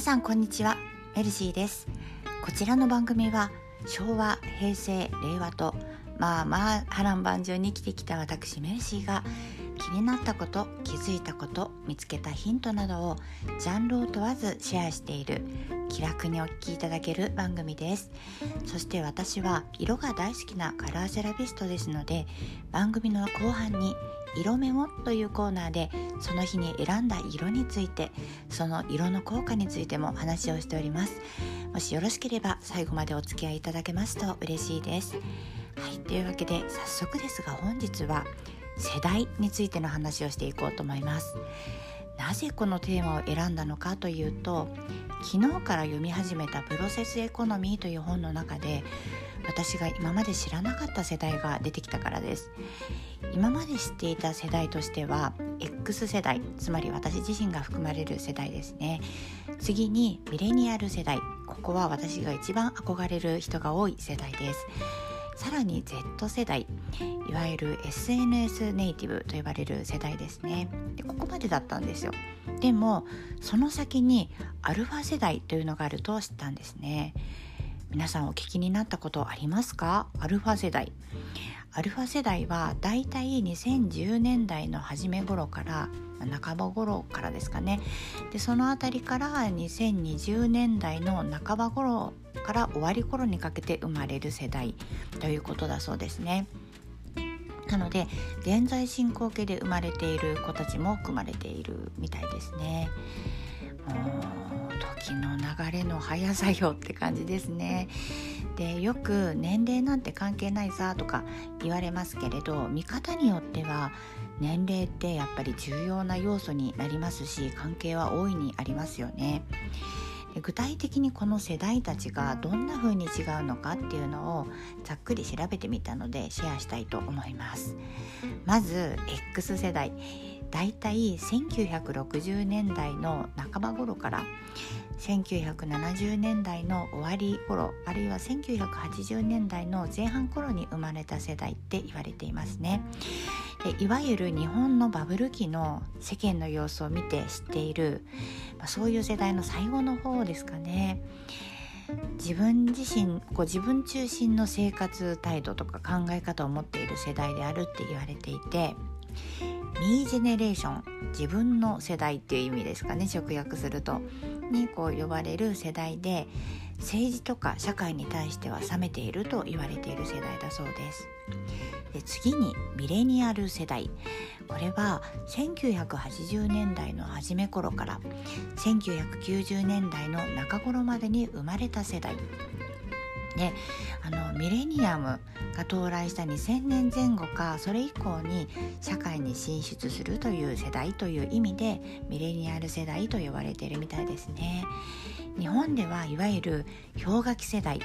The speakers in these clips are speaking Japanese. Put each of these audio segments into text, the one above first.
皆さんこんにちは。メルシーです。こちらの番組は昭和平成令和とまあまあ波乱万丈に生きてきた私メルシーが気になったこと気づいたこと見つけたヒントなどをジャンルを問わずシェアしている気楽にお聞きいただける番組です。そして私は色が大好きなカラーセラピストですので番組の後半に色メモというコーナーでその日に選んだ色についてその色の効果についても話をしております。もしよろしければ最後までお付き合いいただけますと嬉しいです。はいというわけで早速ですが本日は世代についての話をしていこうと思います。なぜこのテーマを選んだのかというと昨日から読み始めた「プロセスエコノミー」という本の中で私が今まで知らなかった世代が出てきたからです。今まで知っていた世代としては X 世代つまり私自身が含まれる世代ですね。次にミレニアル世代。ここは私が一番憧れる人が多い世代です。さらに Z 世代いわゆる SNS ネイティブと呼ばれる世代ですね。でここまでだったんですよ。でもその先にアルファ世代というのがあると知ったんですね。皆さんお聞きになったことありますか？アルファ世代。アルファ世代はだいたい2010年代の初め頃から半ば頃からですかねでその辺りから2020年代の半ば頃から終わり頃にかけて生まれる世代ということだそうですね。なので現在進行形で生まれている子たちも含まれているみたいですね。時の流れの速さよって感じですね。でよく年齢なんて関係ないさとか言われますけれど見方によっては年齢ってやっぱり重要な要素になりますし関係は大いにありますよね。具体的にこの世代たちがどんな風に違うのかっていうのをざっくり調べてみたのでシェアしたいと思いますまず X 世代だいたい1960年代の半ば頃から1970年代の終わり頃あるいは1980年代の前半頃に生まれた世代って言われていますね。でいわゆる日本のバブル期の世間の様子を見て知っている、まあ、そういう世代の最後の方ですかね。自分自身こう自分中心の生活態度とか考え方を持っている世代であるって言われていてミージェネレーション自分の世代っていう意味ですかね直訳すると。にこう呼ばれる世代で政治とか社会に対しては冷めていると言われている世代だそうです。で次にミレニアル世代。これは1980年代の初め頃から1990年代の中頃までに生まれた世代。であのミレニアムが到来した2000年前後かそれ以降に社会に進出するという世代という意味でミレニアル世代と呼ばれているみたいですね。日本ではいわゆる氷河期世代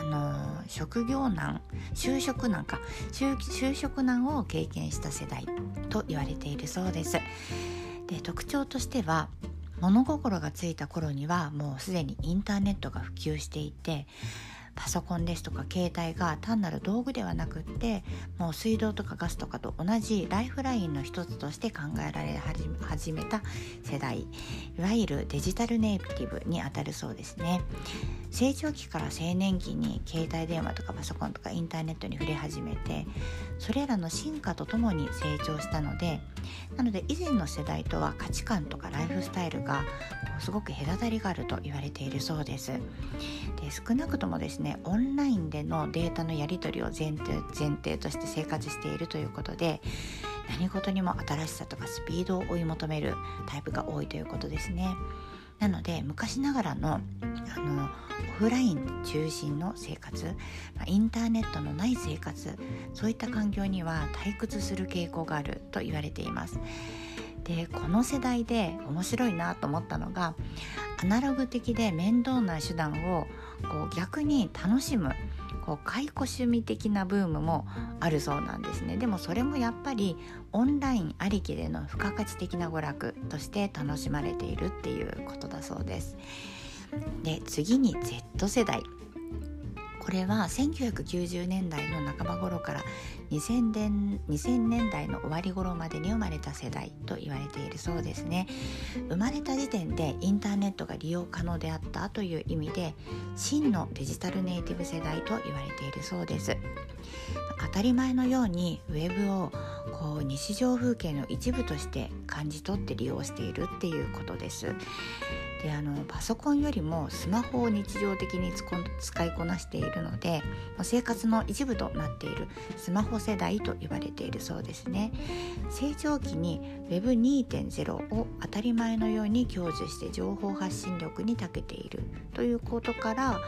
あの職業難就職難か就職難を経験した世代と言われているそうです。で特徴としては物心がついた頃にはもうすでにインターネットが普及していてパソコンですとか携帯が単なる道具ではなくってもう水道とかガスとかと同じライフラインの一つとして考えられ始めた世代いわゆるデジタルネイティブにあたるそうですね。成長期から青年期に携帯電話とかパソコンとかインターネットに触れ始めてそれらの進化とともに成長したのでなので以前の世代とは価値観とかライフスタイルがすごく隔たりがあると言われているそうです。で少なくともですねオンラインでのデータのやり取りを前提前提として生活しているということで何事にも新しさとかスピードを追い求めるタイプが多いということですね。なので昔ながらのあのオフライン中心の生活インターネットのない生活そういった環境には退屈する傾向があると言われています。でこの世代で面白いなと思ったのがアナログ的で面倒な手段をこう逆に楽しむこう解雇趣味的なブームもあるそうなんですね。でもそれもやっぱりオンラインありきでの付加価値的な娯楽として楽しまれているっていうことだそうです。で次に Z 世代。これは1990年代の半ば頃から2000年 ,2000 年代の終わり頃までに生まれた世代と言われているそうですね。生まれた時点でインターネットが利用可能であったという意味で真のデジタルネイティブ世代と言われているそうです。当たり前のようにウェブをこう日常風景の一部として感じ取って利用しているっていうことです。であのパソコンよりもスマホを日常的に使いこなしているので生活の一部となっているスマホ世代と言われているそうですね。成長期に Web2.0 を当たり前のように享受して情報発信力に長けているということから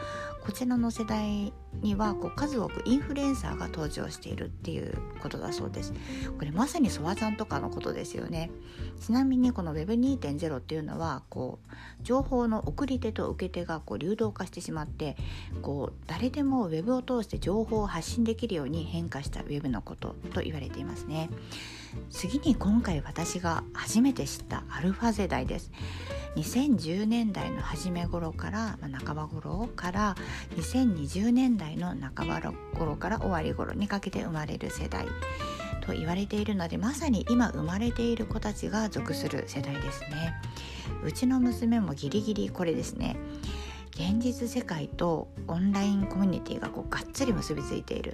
こちらの世代にはこう数多くインフルエンサーが登場しているっていうことだそうです。これまさにソワさんとかのことですよね。ちなみにこの Web2.0 っていうのはこう情報の送り手と受け手がこう流動化してしまってこう誰でも Web を通して情報を発信できるように変化した Web のことと言われていますね。次に今回私が初めて知ったアルファ世代です。2010年代の初め頃から、まあ、半ば頃から2020年代の半ば頃から終わり頃にかけて生まれる世代と言われているのでまさに今生まれている子たちが属する世代ですね。うちの娘もギリギリこれですね。現実世界とオンラインコミュニティがこうがっつり結びついている。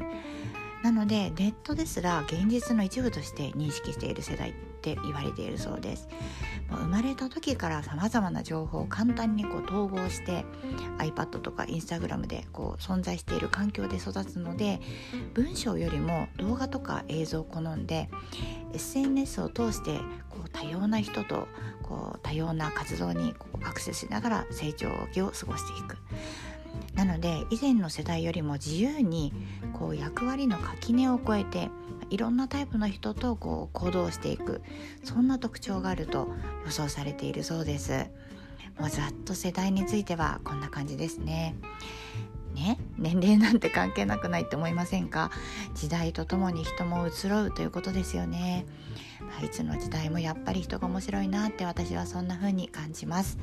なのでネットですら現実の一部として認識している世代って言われているそうです生まれた時からさまざまな情報を簡単にこう統合して iPad とか Instagram でこう存在している環境で育つので文章よりも動画とか映像を好んで SNS を通してこう多様な人とこう多様な活動にこうアクセスしながら成長期を過ごしていく。なので以前の世代よりも自由にこう役割の垣根を越えていろんなタイプの人とこう行動していくそんな特徴があると予想されているそうです。もうざっと世代についてはこんな感じですね。ね年齢なんて関係なくないって思いませんか？時代とともに人も移ろうということですよね、まあ、いつの時代もやっぱり人が面白いなって私はそんな風に感じます。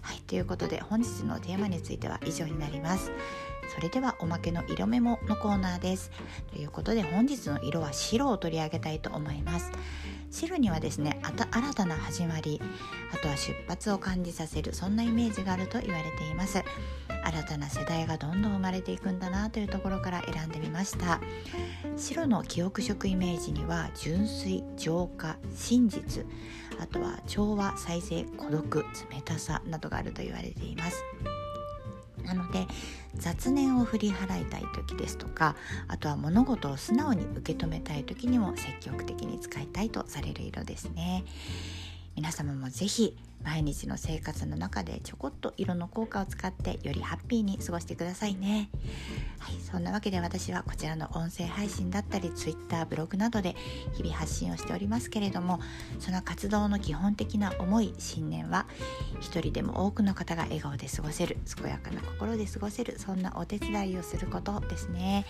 はいということで本日のテーマについては以上になります。それではおまけの色メモのコーナーです。ということで本日の色は白を取り上げたいと思います。白にはですね新たな始まりあとは出発を感じさせるそんなイメージがあると言われています。新たな世代がどんどん生まれていくんだなというところから選んでみました。白の記憶色イメージには純粋浄化真実あとは調和再生孤独冷たさなどがあると言われています。なので雑念を振り払いたい時ですとかあとは物事を素直に受け止めたい時にも積極的に使いたいとされる色ですね。皆様も是非毎日の生活の中でちょこっと色の効果を使ってよりハッピーに過ごしてくださいね。はい、そんなわけで私はこちらの音声配信だったり Twitter ブログなどで日々発信をしておりますけれどもその活動の基本的な思い信念は一人でも多くの方が笑顔で過ごせる健やかな心で過ごせるそんなお手伝いをすることですね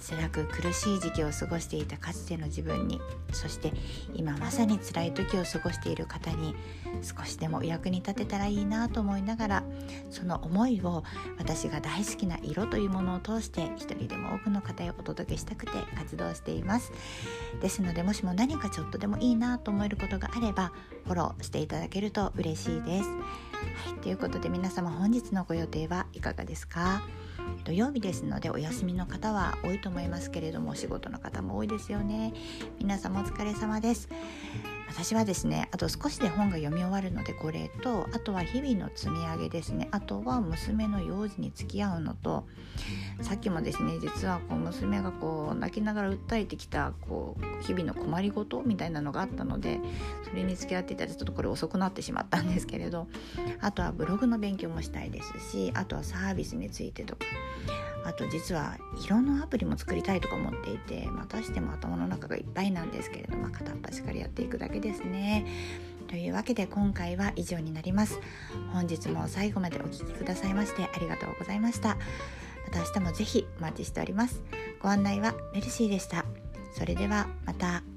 辛く苦しい時期を過ごしていたかつての自分にそして今まさに辛い時を過ごしている方に少しでもお役に立てたらいいなと思いながらその思いを私が大好きな色というものを通して一人でも多くの方へお届けしたくて活動しています。ですのでもしも何かちょっとでもいいなと思えることがあればフォローしていただけると嬉しいです。はいということで皆様本日のご予定はいかがですか？土曜日ですのでお休みの方は多いと思いますけれどもお仕事の方も多いですよね。皆様お疲れ様です。私はですねあと少しで本が読み終わるのでこれとあとは日々の積み上げですね。あとは娘の幼児に付き合うのとさっきもですね実はこう娘がこう泣きながら訴えてきたこう日々の困りごとみたいなのがあったのでそれに付き合っていたらちょっとこれ遅くなってしまったんですけれどあとはブログの勉強もしたいですしあとはサービスについてとかあと実は色のアプリも作りたいとか思っていてまたしても頭の中がいっぱいなんですけれども片っ端からやっていくだけですね。というわけで今回は以上になります。本日も最後までお聴きくださいましてありがとうございました。また明日もぜひお待ちしております。ご案内はメルシーでした。それではまた。